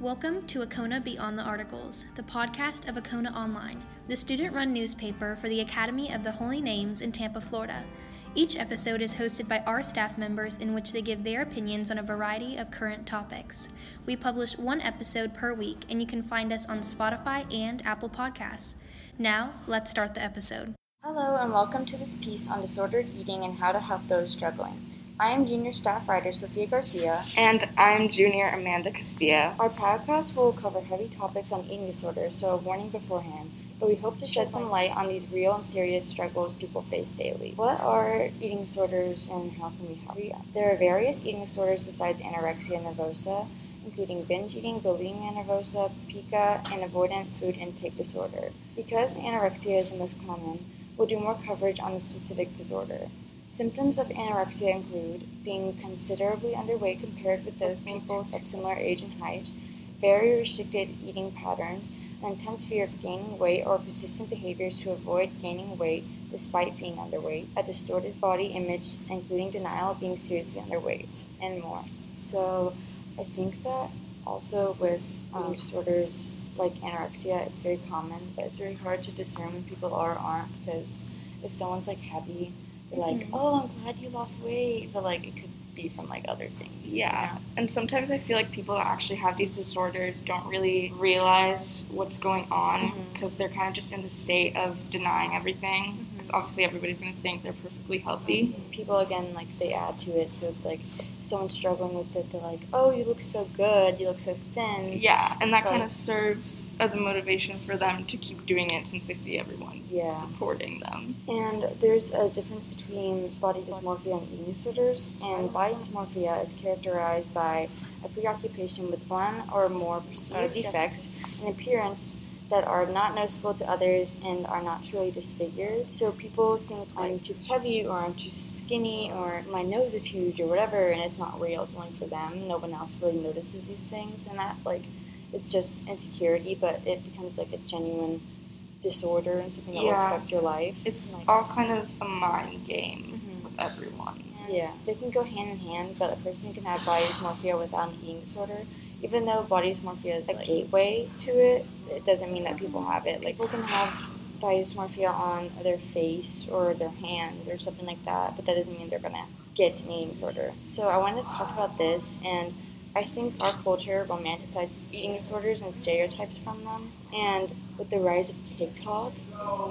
Welcome to Achona Beyond the Articles, the podcast of Achona Online, the student run newspaper for the Academy of the Holy Names in Tampa, Florida. Each episode is hosted by our staff members in which they give their opinions on a variety of current topics. We publish one episode per week, and you can find us on Spotify and Apple Podcasts. Now, let's start the episode. Hello, and welcome to this piece on disordered eating and how to help those struggling. I am junior staff writer Sofia Garcia. And I'm junior Amanda Castilla. Our podcast will cover heavy topics on eating disorders, so a warning beforehand, but we hope to shed some light on these real and serious struggles people face daily. What are eating disorders and how can we help? There are various eating disorders besides anorexia nervosa, including binge eating, bulimia nervosa, pica, and avoidant food intake disorder. Because anorexia is the most common, we'll do more coverage on the specific disorder. Symptoms of anorexia include being considerably underweight compared with those people of similar age and height, very restricted eating patterns, an intense fear of gaining weight or persistent behaviors to avoid gaining weight despite being underweight, a distorted body image, including denial of being seriously underweight, and more. So I think that also with um, disorders like anorexia, it's very common, but it's very hard to discern when people are or aren't because if someone's like heavy, they're like, Mhm. oh, I'm glad you lost weight, but like it could be from like other things. Yeah. And sometimes I feel like people that actually have these disorders don't really realize what's going on Mhm. because they're kind of just in the state of denying everything. Because obviously everybody's going to think they're perfectly healthy. People again like they add to it, so it's like someone's struggling with it. They're like, oh, you look so good, you look so thin. Yeah, and that So- kind of serves as a motivation for them to keep doing it since they see everyone Yeah. supporting them. And there's a difference between body dysmorphia and eating disorders. And body dysmorphia is characterized by a preoccupation with one or more perceived oh, defects in appearance that are not noticeable to others and are not truly disfigured. So people think I'm too heavy or I'm too skinny or my nose is huge or whatever, and it's not real. It's only for them. No one else really notices these things, and that like it's just insecurity, but it becomes like a genuine disorder and something that will affect your life. It's Like- all kind of a mind game Mhm. with everyone. Yeah, they can go hand in hand, but a person can have body dysmorphia without an eating disorder. Even though body dysmorphia is a gateway to it, it doesn't mean that people have it. Like, people can have body dysmorphia on their face or their hands or something like that, but that doesn't mean they're gonna get an eating disorder. So I wanted to talk about this, and I think our culture romanticizes eating disorders and stereotypes from them. And with the rise of TikTok,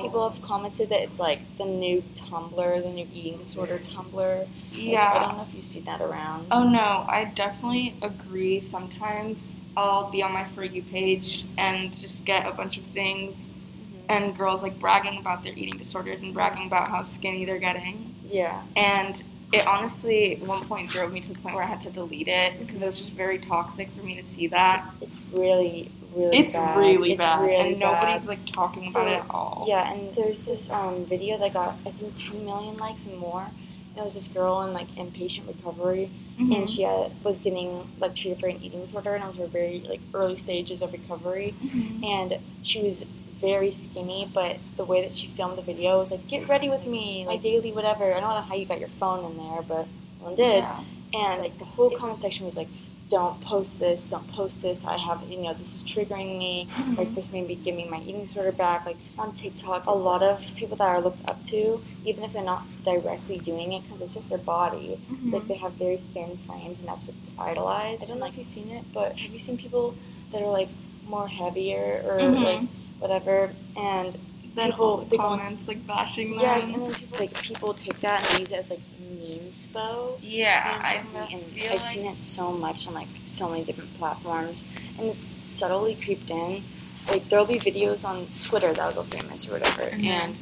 people have commented that it's like the new Tumblr, the new eating disorder Tumblr. Like, Yeah. I don't know if you see that around. Oh no, I definitely agree. Sometimes I'll be on my For You page and just get a bunch of things Mhm. and girls like bragging about their eating disorders and bragging about how skinny they're getting. Yeah. And it honestly, at one point, drove me to the point where I had to delete it because it was just very toxic for me to see that. It's really, really It's bad. really It's bad, really and nobody's bad. like talking So, about it at all. Yeah, and there's this um, video that got, I think, 2 million likes and more. And it was this girl in like inpatient recovery, Mhm. and she had, was getting like treated for an eating disorder, and it was her very like early stages of recovery. Mhm. and she was very skinny, but the way that she filmed the video was like, "Get ready with me, like daily, whatever." I don't know how you got your phone in there, but one did, Yeah. and like the whole comment section was like, "Don't post this, don't post this. I have, you know, this is triggering me. Mhm. Like this may be giving me my eating disorder back." Like on TikTok, a lot of people that are looked up to, even if they're not directly doing it, because it's just their body. It's like Mhm. they have very thin frames, and that's what's idolized. I don't know if you've seen it, but have you seen people that are like more heavier or Mhm. like whatever? And Then people- the go- comments like bashing them. yes, and then people like people take that and use it as like mean spo. yeah, I and I've like seen it so much on like so many different platforms, and it's subtly creeped in. Like there'll be videos on Twitter that'll go famous or whatever, Mhm. and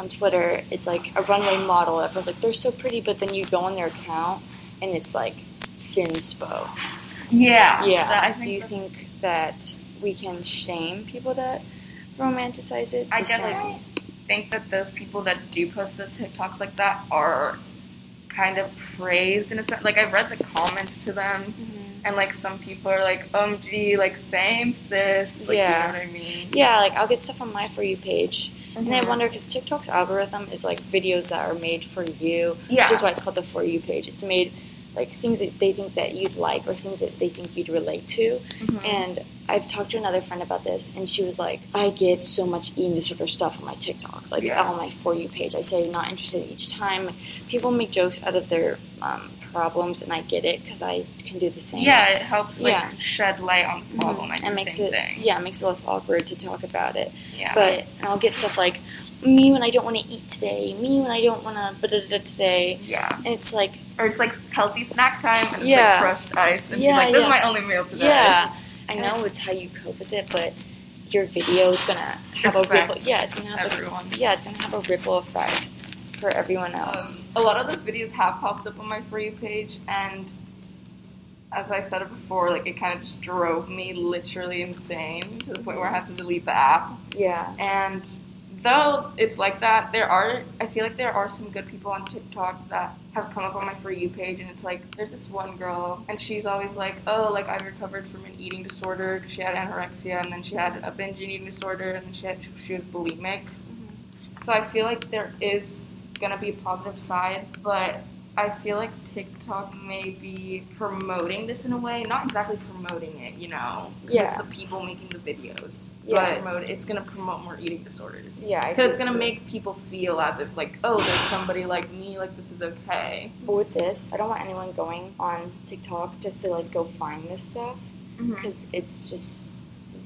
on Twitter it's like a runway model. Everyone's like they're so pretty, but then you go on their account and it's like Thinspo. yeah, Yeah. that- I Do you that's- think that we can shame people that romanticize it? I definitely think that those people that do post those TikToks like that are kind of praised in a sense. Like I've read the comments to them, Mhm. and like some people are like, "Um, gee, like same sis." Like, Yeah. you know what I mean? Yeah, like I'll get stuff on my for you page, and I wonder because TikTok's algorithm is like videos that are made for you, Yeah. which is why it's called the for you page. It's made like things that they think that you'd like or things that they think you'd relate to. Mhm. And I've talked to another friend about this, and she was like, I get so much eating disorder stuff on my TikTok, like Yeah. on my For You page. I say not interested each time. People make jokes out of their um, problems, and I get it because I can do the same. yeah, it helps like Yeah. shed light on the problem. I do and the makes it thing. yeah, it makes it less awkward to talk about it. Yeah. But I'll get stuff like me when I don't want to eat today, me when I don't want to but today, yeah. and it's like Or it's like healthy snack time and it's Yeah. like crushed ice. And Yeah, like, this yeah. is my only meal today. yeah, I know it's how you cope with it, but your video is gonna have a ripple. Yeah, it's gonna have everyone. a yeah, it's gonna have a ripple effect for everyone else. Um, a lot of those videos have popped up on my For You page, and as I said it before, like it kind of just drove me literally insane to the point where I had to delete the app. yeah, And though it's like that, there are I feel like there are some good people on TikTok that have come up on my For You page, and it's like there's this one girl, and she's always like, oh, like I've recovered from an eating disorder 'cause she had anorexia, and then she had a binge eating disorder, and then she had, she was bulimic. Mm-hmm. So I feel like there is gonna be a positive side, but I feel like TikTok may be promoting this in a way, not exactly promoting it, you know. Yeah. It's the people making the videos. yeah, But promote, it's gonna promote more eating disorders. yeah. I Because it's gonna make people feel as if like, oh, there's somebody like me, like this is okay. But with this, I don't want anyone going on TikTok just to like go find this stuff mm-hmm. because it's just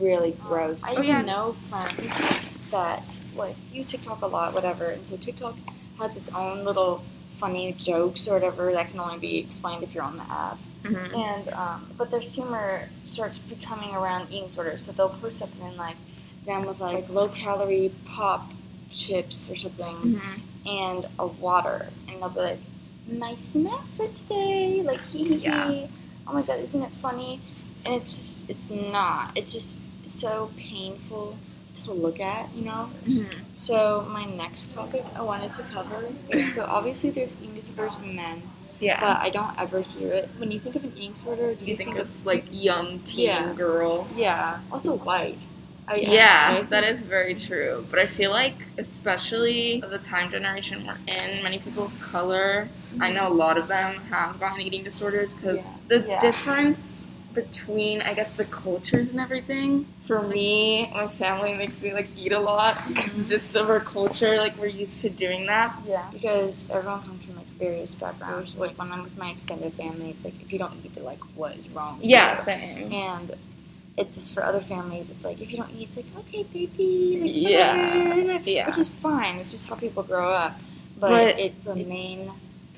really um, gross. I Oh, even yeah. know friends that like use TikTok a lot, whatever, and so TikTok has its own little funny jokes or whatever that can only be explained if you're on the app. Mm-hmm. And um, but their humor starts becoming around eating disorders, so they'll post something in like them with like, low calorie pop chips or something Mm-hmm. and a water, and they'll be like, "My snack for today," like hee hee Yeah. hee. Oh my god, isn't it funny? And it's just, it's not. It's just so painful to look at, you know. Mm-hmm. So my next topic I wanted to cover. is- So obviously, there's eating disorders in men, Yeah. but I don't ever hear it. When you think of an eating disorder, do you think of like young teen Yeah. girl. yeah, also white. I, Yeah, I that think- is very true. But I feel like, especially of the time generation we're in, many people of color, I know a lot of them have gotten eating disorders because Yeah. the Yeah. difference between, I guess, the cultures and everything. For me, my family makes me like eat a lot because just of our culture. Like we're used to doing that. Yeah, because everyone comes from like various backgrounds. Like when I'm with my extended family, it's like if you don't eat, they're like, "What is wrong?" with Yeah, you?" same. and it's just for other families. It's like if you don't eat, it's like okay, baby. Like, Yeah. Yeah. which is fine. It's just how people grow up. But, But it's a main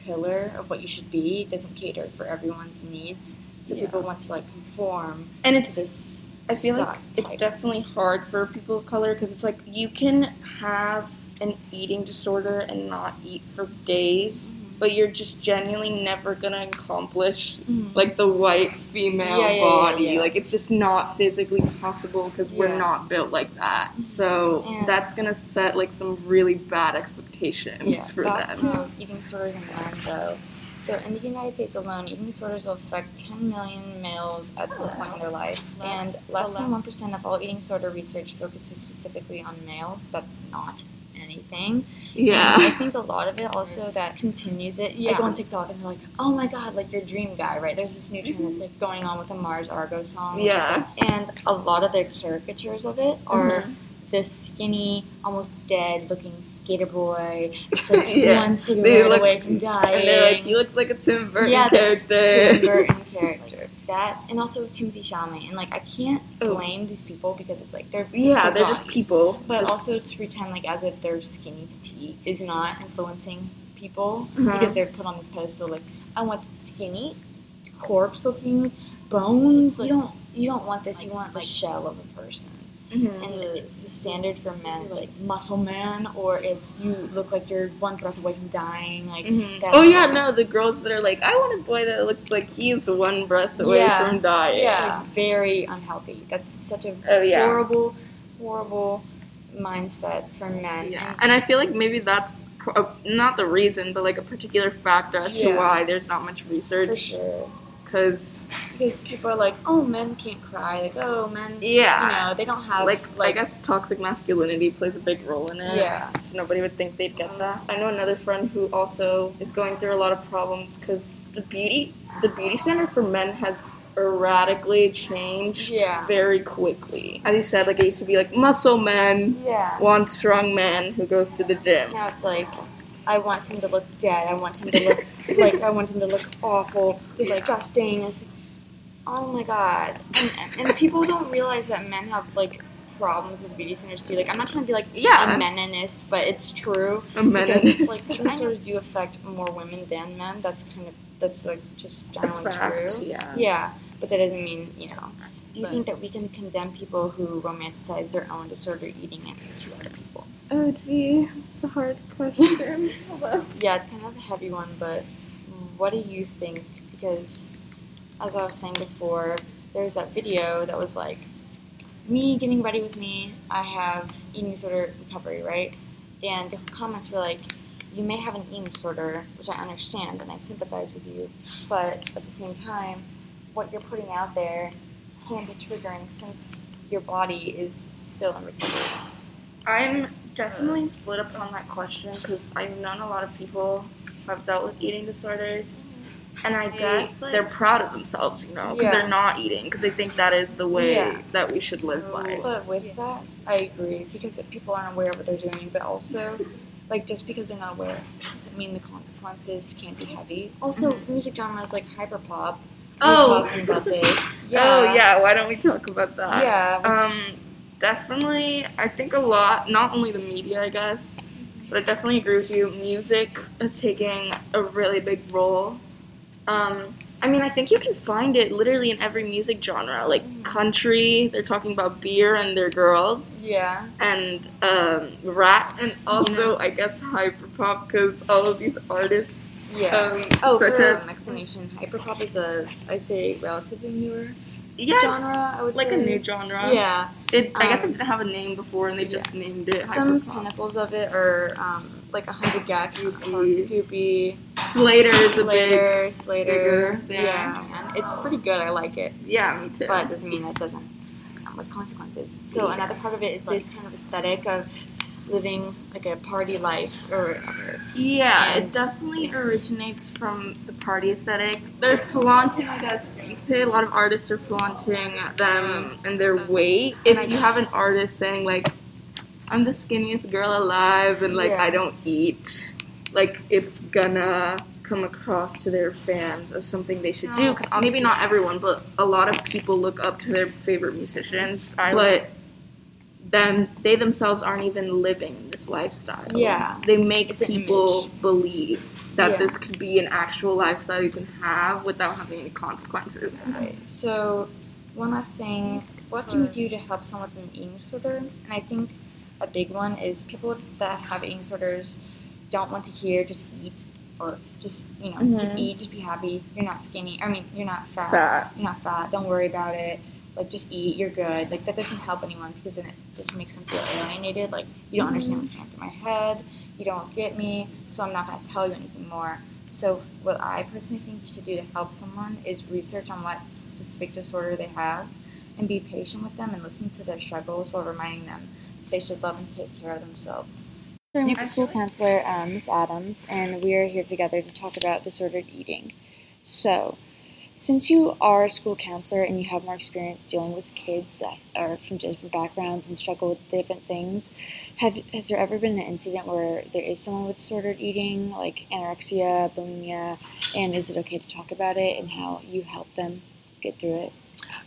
pillar of what you should be. It doesn't cater for everyone's needs. So Yeah. people want to like conform And it's this. I feel like it's type. definitely hard for people of color because it's like you can have an eating disorder and not eat for days, mm-hmm. but you're just genuinely never gonna accomplish mm-hmm. like the white female Yeah, yeah, body. yeah. Like it's just not physically possible because we're not built like that. Mm-hmm. So And- that's gonna set like some really bad expectations Yeah, for them. eating disorders in men, though. So in the United States alone, eating disorders will affect 10 million males at some point in their life, and less than 1% of all eating disorder research focuses specifically on males. That's not anything. Yeah. And I think a lot of it also that continues it. Yeah. I go on TikTok and they're like, "Oh my god, like your dream guy, right?" There's this new trend that's like going on with the Mars Argo song. Yeah. and a lot of their caricatures of it are Mhm. This skinny, almost dead looking skater boy. It's like Yeah. one They cigarette look- away from dying. And they're like, he looks like a Tim Burton Yeah, character. Tim Burton character. That and also Timothée Chalamet. And like I can't Oh. blame these people because it's like they're yeah, they're just people. But Just- also to pretend like as if their skinny petite is not influencing people Mhm. because they're put on this pedestal like I want skinny, corpse looking bones. You don't you don't want this. You want the shell of a person. Mhm. And the, the standard for men is like muscle man, or it's you look like you're one breath away from dying. Like Mhm. that's Oh yeah, no, the girls that are like, I want a boy that looks like he's one breath away Yeah. from dying. yeah, like, very unhealthy. That's such a Oh yeah. horrible, horrible mindset for men. Yeah, And I feel like maybe that's pro- not the reason, but like a particular factor as to why there's not much for research. sure. Because because people are like, oh, men can't cry. Like, oh, men, Yeah. you know, they don't have like, like, I guess toxic masculinity plays a big role in it. Yeah. So nobody would think they'd get that. I know another friend who also is going through a lot of problems because the beauty the beauty standard for men has erratically changed Yeah. very quickly. As you said, like it used to be like muscle men yeah. want strong man who goes to the gym. Now it's like, I want him to look dead. I want him to look like I want him to look awful, disgusting. It's like, oh my god. And, and people don't realize that men have like problems with beauty standards too. Like I'm not trying to be like Yeah. a meninist, but it's true. A meninist. Because, like beauty standards do affect more women than men. That's kind of that's like just generally true. yeah. Yeah, but that doesn't mean you know. Do you But- think that we can condemn people who romanticize their own disorder eating it to other people? Oh gee, it's a hard question. Yeah, it's kind of a heavy one, but what do you think? Because, as I was saying before, there was that video that was like, me getting ready with me, I have eating disorder recovery, right? And the comments were like, you may have an eating disorder, which I understand and I sympathize with you, but at the same time, what you're putting out there can be triggering since your body is still in recovery. I'm definitely split up on that question because I've known a lot of people who have dealt with eating disorders, and I They, guess like- they're proud of themselves, you know, because Yeah. they're not eating because they think that is the way Yeah. that we should live life. But with that, I agree because people aren't aware of what they're doing. But also, like just because they're not aware doesn't mean the consequences can't be heavy. Also, Mhm. music genres like hyperpop. Oh. we're talking about this. Oh yeah, why don't we talk about that? yeah. Um, definitely, I think a lot, not only the media, I guess, but I definitely agree with you. Music is taking a really big role. Um, I mean, I think you can find it literally in every music genre, like country. They're talking about beer and their girls, yeah. and um, rap, and also I guess hyperpop because all of these artists, Yeah. um, Oh, such for as an explanation, hyperpop is a I'd say relatively newer yes, genre. I would like say. a new genre. Yeah. It, I guess it Um, didn't have a name before, and they just named it Some hyperpop. pinnacles of it are um, like a hundred gecs. Gupi. Gupi. Slayyyter is a big. Slayyyter, yeah. Yeah, and it's pretty good. I like it. Yeah, me too. but it doesn't mean that doesn't come with consequences. So Yeah. another part of it is like This- kind of aesthetic of living like a party life or whatever. yeah, and- it definitely originates from the party aesthetic. They're flaunting, I guess you could say a lot of artists are flaunting them and their weight. If you have an artist saying like, "I'm the skinniest girl alive," and like Yeah. I don't eat, like it's gonna come across to their fans as something they should do. No, 'Cause maybe not everyone, but a lot of people look up to their favorite musicians. but then they themselves aren't even living this lifestyle. Yeah. They make It's people believe that Yeah. this could be an actual lifestyle you can have without having any consequences. Right. So one last thing, what can we do to help someone with an eating disorder? And I think a big one is people that have eating disorders don't want to hear just eat or just you know just Mhm. eat, just be happy. You're not skinny. I mean, you're not fat. Fat. You're not fat. Don't worry about it. Like just eat. You're good. Like that doesn't help anyone because then it just makes them feel alienated. Like you don't understand what's going through my head. You don't get me. So I'm not going to tell you anything more. So what I personally think you should do to help someone is research on what specific disorder they have, and be patient with them and listen to their struggles while reminding them they should love and take care of themselves. I'm with the school counselor, um, Miss Adams, and we are here together to talk about disordered eating. So, since you are a school counselor and you have more experience dealing with kids that are from different backgrounds and struggle with different things, have has there ever been an incident where there is someone with disordered eating, like anorexia, bulimia, and is it okay to talk about it and how you help them get through it?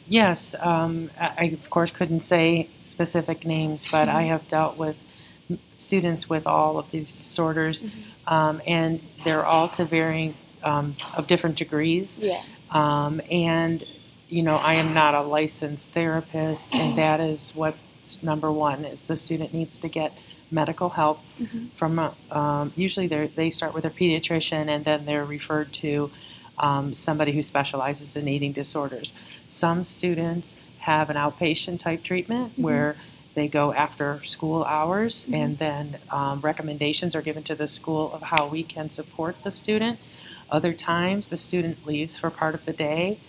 Yes, um, I, I of course couldn't say specific names, but I Mhm. have dealt with students with all of these disorders, Mhm. um, and they're all to varying um, of different degrees. Yeah. Um, and you know, I am not a licensed therapist, and that is what's number one: is the student needs to get medical help Mhm. from. A, um, usually, they they start with their pediatrician, and then they're referred to um, somebody who specializes in eating disorders. Some students have an outpatient type treatment Mhm. where they go after school hours, Mhm. and then um, recommendations are given to the school of how we can support the student. Other times, the student leaves for part of the day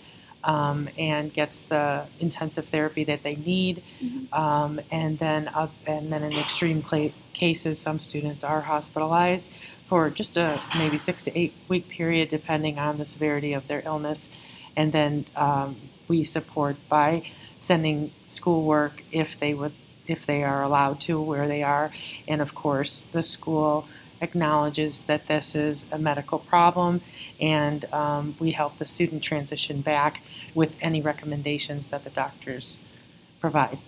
um, and gets the intensive therapy that they need. Mhm. Um, and then, uh, and then in extreme cla cases, some students are hospitalized for just a maybe six to eight week period, depending on the severity of their illness. And then um, we support by sending schoolwork if they would, if they are allowed to, where they are. And of course, the school acknowledges that this is a medical problem, and um, we help the student transition back with any recommendations that the doctors provide.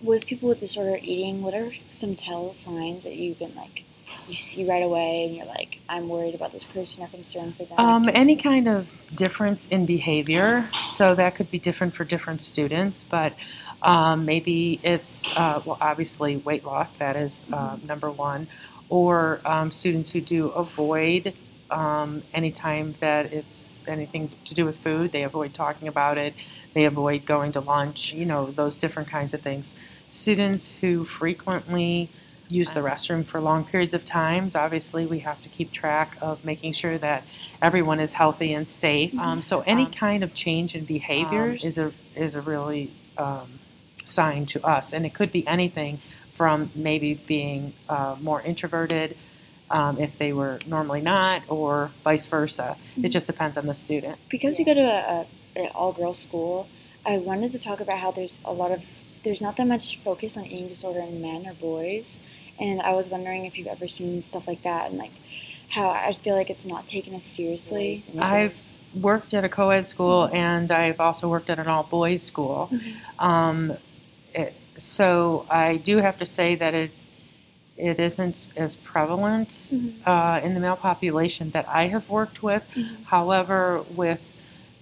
With people with disorder eating, what are some tell signs that you can like you see right away and you're like, I'm worried about this person or concerned for them? Um, any kind of difference in behavior, so that could be different for different students, but um, maybe it's, uh, well, obviously weight loss, that is uh, number one, or um, students who do avoid um, anytime that it's anything to do with food, they avoid talking about it, they avoid going to lunch, you know, those different kinds of things. Students who frequently use the restroom for long periods of times. Obviously, we have to keep track of making sure that everyone is healthy and safe. Um, so, any kind of change in behaviors is a is a really um, sign to us, and it could be anything from maybe being uh, more introverted. Um, if they were normally not, or vice versa. It just depends on the student. because we go to a, a, an all girls school, I wanted to talk about how there's a lot of there's not that much focus on eating disorder in men or boys, and I was wondering if you've ever seen stuff like that and like how I feel like it's not taken as seriously. I've worked at a co-ed school and I've also worked at an all-boys school. Um, it, so I do have to say that it it isn't as prevalent Mhm. uh, in the male population that I have worked with. Mhm. However, with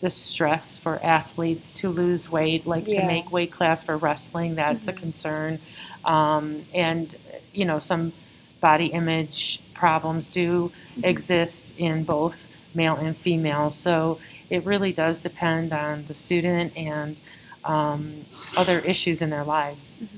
the stress for athletes to lose weight, like Yeah. to make weight class for wrestling, that's a Mhm. concern. Um, and you know, some body image problems do Mhm. exist in both male and female. So it really does depend on the student and um, other issues in their lives. Mhm.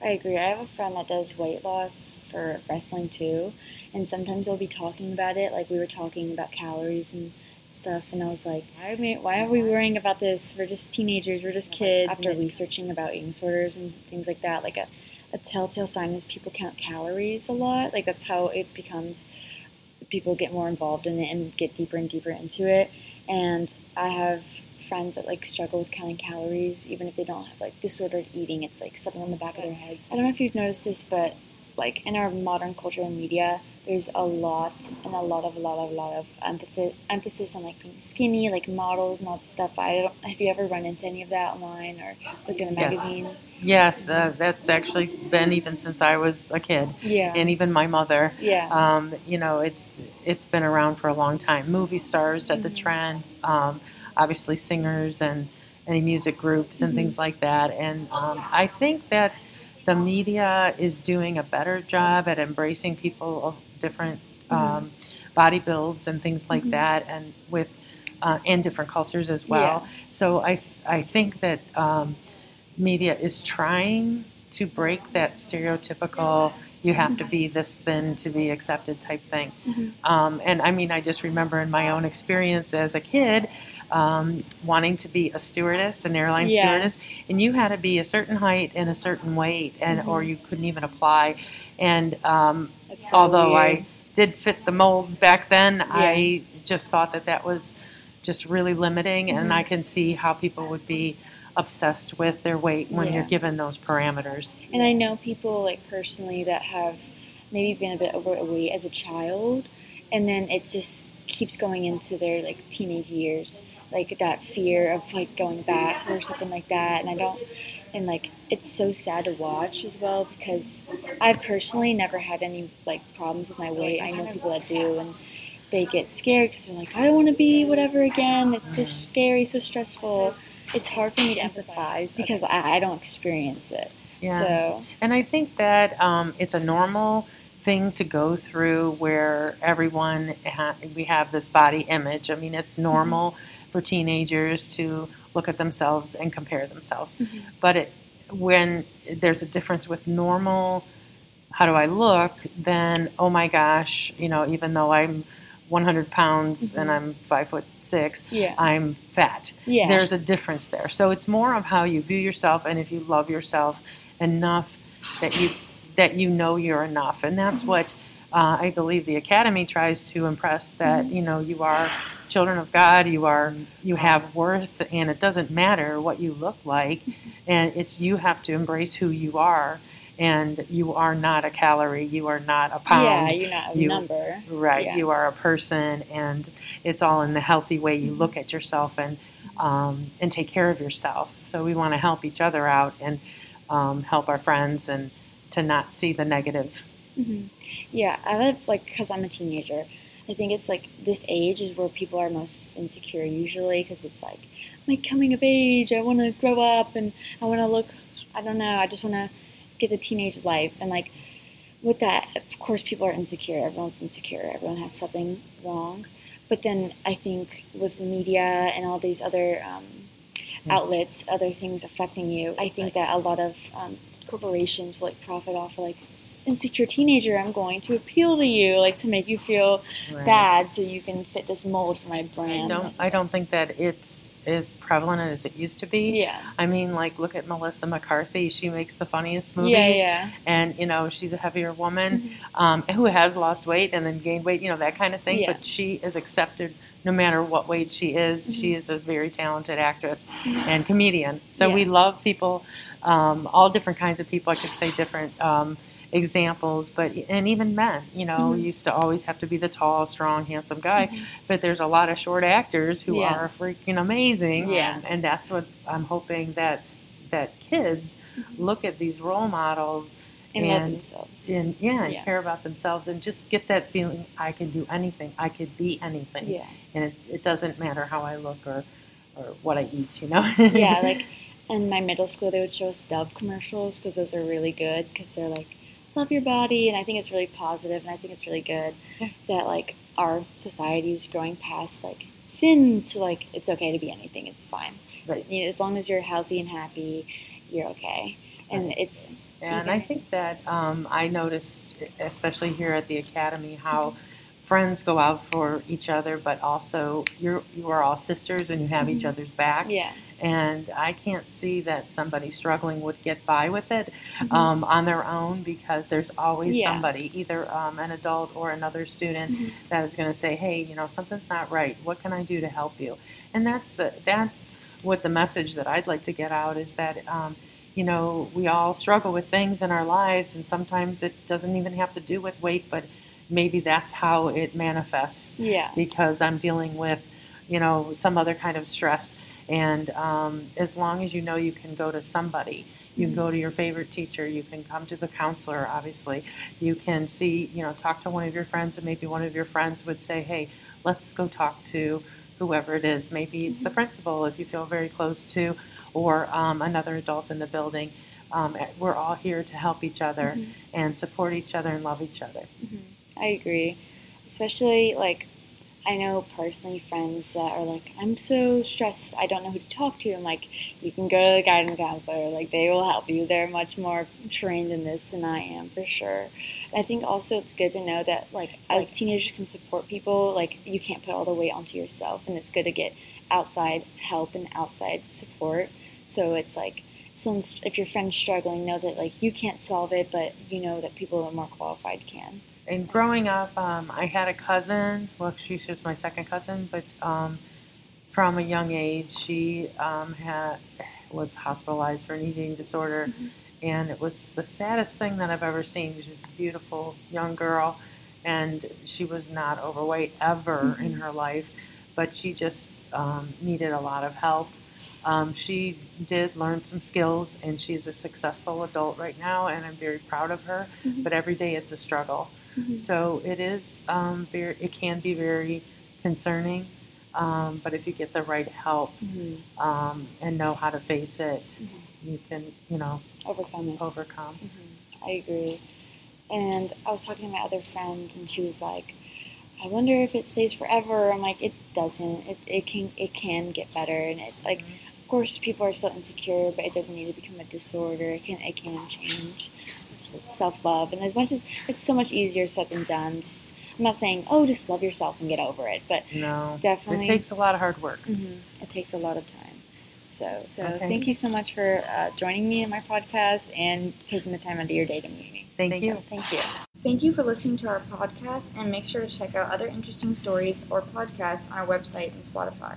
I agree. I have a friend that does weight loss for wrestling too, and sometimes we'll be talking about it. Like we were talking about calories and stuff, and I was like, "Why, am I- why are we worrying about this? We're just teenagers. We're just kids." After researching about eating disorders and things like that, like a, a telltale sign is people count calories a lot. Like that's how it becomes. People get more involved in it and get deeper and deeper into it. And I have friends that like struggle with counting calories, even if they don't have like disordered eating. It's like something on the back of their heads. I don't know if you've noticed this, but like in our modern culture and media, there's a lot and a lot of a lot of a lot of emphasis emphasis on like being skinny, like models and all this stuff. I don't. Have you ever run into any of that online or looked in a Yes. magazine? Yes, uh, that's actually been even since I was a kid, Yeah. and even my mother. yeah. Um, you know, it's it's been around for a long time. Movie stars set the Mhm. trend. Um, obviously, singers and any music groups and Mhm. things like that. And um, I think that the media is doing a better job at embracing people of different um, body builds and things like Mhm. that, and with uh, and different cultures as well. So I I think that um, media is trying to break that stereotypical you have to be this thin to be accepted type thing. Mhm. Um, and I mean, I just remember in my own experience as a kid um, wanting to be a stewardess, an airline Yeah. stewardess, and you had to be a certain height and a certain weight, and or Mhm. you couldn't even apply. And um, so although weird. I did fit the mold back then, I just thought that that was just really limiting, and Mhm. I can see how people would be obsessed with their weight when Yeah. you're given those parameters. And I know people like personally that have maybe been a bit overweight as a child, and then it just keeps going into their like teenage years, like that fear of like going back or something like that. And I don't, and like it's so sad to watch as well because I've personally never had any like problems with my weight. I know people that do, and they get scared because they're like, I don't want to be whatever again. It's so scary, so stressful. It's hard for me to empathize because I, I don't experience it. Yeah. So And I think that um, it's a normal thing to go through where everyone ha- we have this body image. I mean, it's normal for teenagers to look at themselves and compare themselves. Mhm. But it, when there's a difference with normal, how do I look? Then oh my gosh, you know, even though I'm 100 pounds and Mhm. I'm five foot six, Yeah. I'm fat. Yeah. There's a difference there. So it's more of how you view yourself and if you love yourself enough that you that you know you're enough. And that's what uh, I believe the academy tries to impress that you know you are children of God. You are you have worth, and it doesn't matter what you look like, and it's you have to embrace who you are. And you are not a calorie. You are not a pound. yeah, you're not a you- number. Right. Yeah. You are a person, and it's all in the healthy way you look at yourself and um, and take care of yourself. So we want to help each other out and um, help our friends and to not see the negative. Hmm Yeah, I live like because I'm a teenager. I think it's like this age is where people are most insecure usually because it's like my coming of age. I want to grow up and I want to look. I don't know. I just want to get the teenage life and like with that, of course, people are insecure. Everyone's insecure. Everyone has something wrong. But then I think with media and all these other um, Mm. outlets, other things affecting you, I think that a lot of um, corporations will like profit off of like insecure teenager. I'm going to appeal to you, like to make you feel Right. bad, so you can fit this mold for my I brand. don't. I don't think that it's as prevalent as it used to be. Yeah. I mean, like, look at Melissa McCarthy. She makes the funniest movies. Yeah, yeah. And, you know, she's a heavier woman Mhm. um, who has lost weight and then gained weight, you know, that kind of thing. Yeah. But she is accepted no matter what weight she is. She Mhm. is a very talented actress and comedian. So Yeah. we love people, um, all different kinds of people. I could say different um, examples, but and even men, you know, Mhm. used to always have to be the tall, strong, handsome guy. Mhm. But there's a lot of short actors who Yeah. are freaking amazing. Yeah. And that's what I'm hoping that's that kids Mhm. look at these role models And, love themselves. and yeah, and Yeah. care about themselves and just get that feeling I can do anything, I could be anything, Yeah. and it, it doesn't matter how I look or or what I eat, you know. yeah, like in my middle school, they would show us Dove commercials because those are really good because they're like, love your body. And I think it's really positive and I think it's really good Yes. that like our society is growing past like thin to like it's okay to be anything, it's fine. Right. You know, as long as you're healthy and happy, you're okay. And it's, Yeah, And I think that um, I noticed, especially here at the academy, how friends go out for each other, but also you're you are all sisters and you have each Mhm. other's back. yeah. And I can't see that somebody struggling would get by with it Mhm. um, on their own because there's always Yeah. somebody, either um, an adult or another student, Mhm. that is going to say, "Hey, you know, something's not right. What can I do to help you?" And that's the that's what the message that I'd like to get out is that um, you know we all struggle with things in our lives, and sometimes it doesn't even have to do with weight, but maybe that's how it manifests Yeah. because I'm dealing with, you know, some other kind of stress. And um, as long as you know you can go to somebody, you can go to your favorite teacher, you can come to the counselor, obviously. You can see, you know, talk to one of your friends, and maybe one of your friends would say, hey, let's go talk to whoever it is. Maybe it's the principal if you feel very close to, or um, another adult in the building. Um, we're all here to help each other Mhm. and support each other and love each other. Mhm. I agree. Especially like I know personally friends that are like, I'm so stressed, I don't know who to talk to. I'm like, you can go to the guidance counselor, like they will help you. They're much more trained in this than I am for sure. And I think also it's good to know that like as teenagers can support people, like you can't put all the weight onto yourself and it's good to get outside help and outside support. So it's like so if your friend's struggling, know that like you can't solve it, but you know that people that are more qualified can. And growing up, um, I had a cousin. Well, she was my second cousin, but um, from a young age, she um, had was hospitalized for an eating disorder, Mhm. and it was the saddest thing that I've ever seen. She was a beautiful young girl, and she was not overweight ever in Mhm. her life, but she just um, needed a lot of help. Um, she did learn some skills, and she's a successful adult right now, and I'm very proud of her. Mhm. But every day it's a struggle. Mhm. So it is um, very, it can be very concerning. Um, but if you get the right help Mhm. um, and know how to face it, Mhm. you can, you know, Overcome it. overcome. Mhm. I agree. And I was talking to my other friend, and she was like, "I wonder if it stays forever." I'm like, "It doesn't. It, it can it can get better, and it like of course people are still insecure, but it doesn't need to become a disorder. It can it can change. Self love, and as much as it's so much easier said than done, just I'm not saying, oh, just love yourself and get over it, but No, definitely it takes a lot of hard work. Mhm. It takes a lot of time. So, so Okay. thank you so much for uh, joining me in my podcast and taking the time out of your day to meet me. Thank So, you. thank you. Thank you for listening to our podcast and make sure to check out other interesting stories or podcasts on our website and Spotify.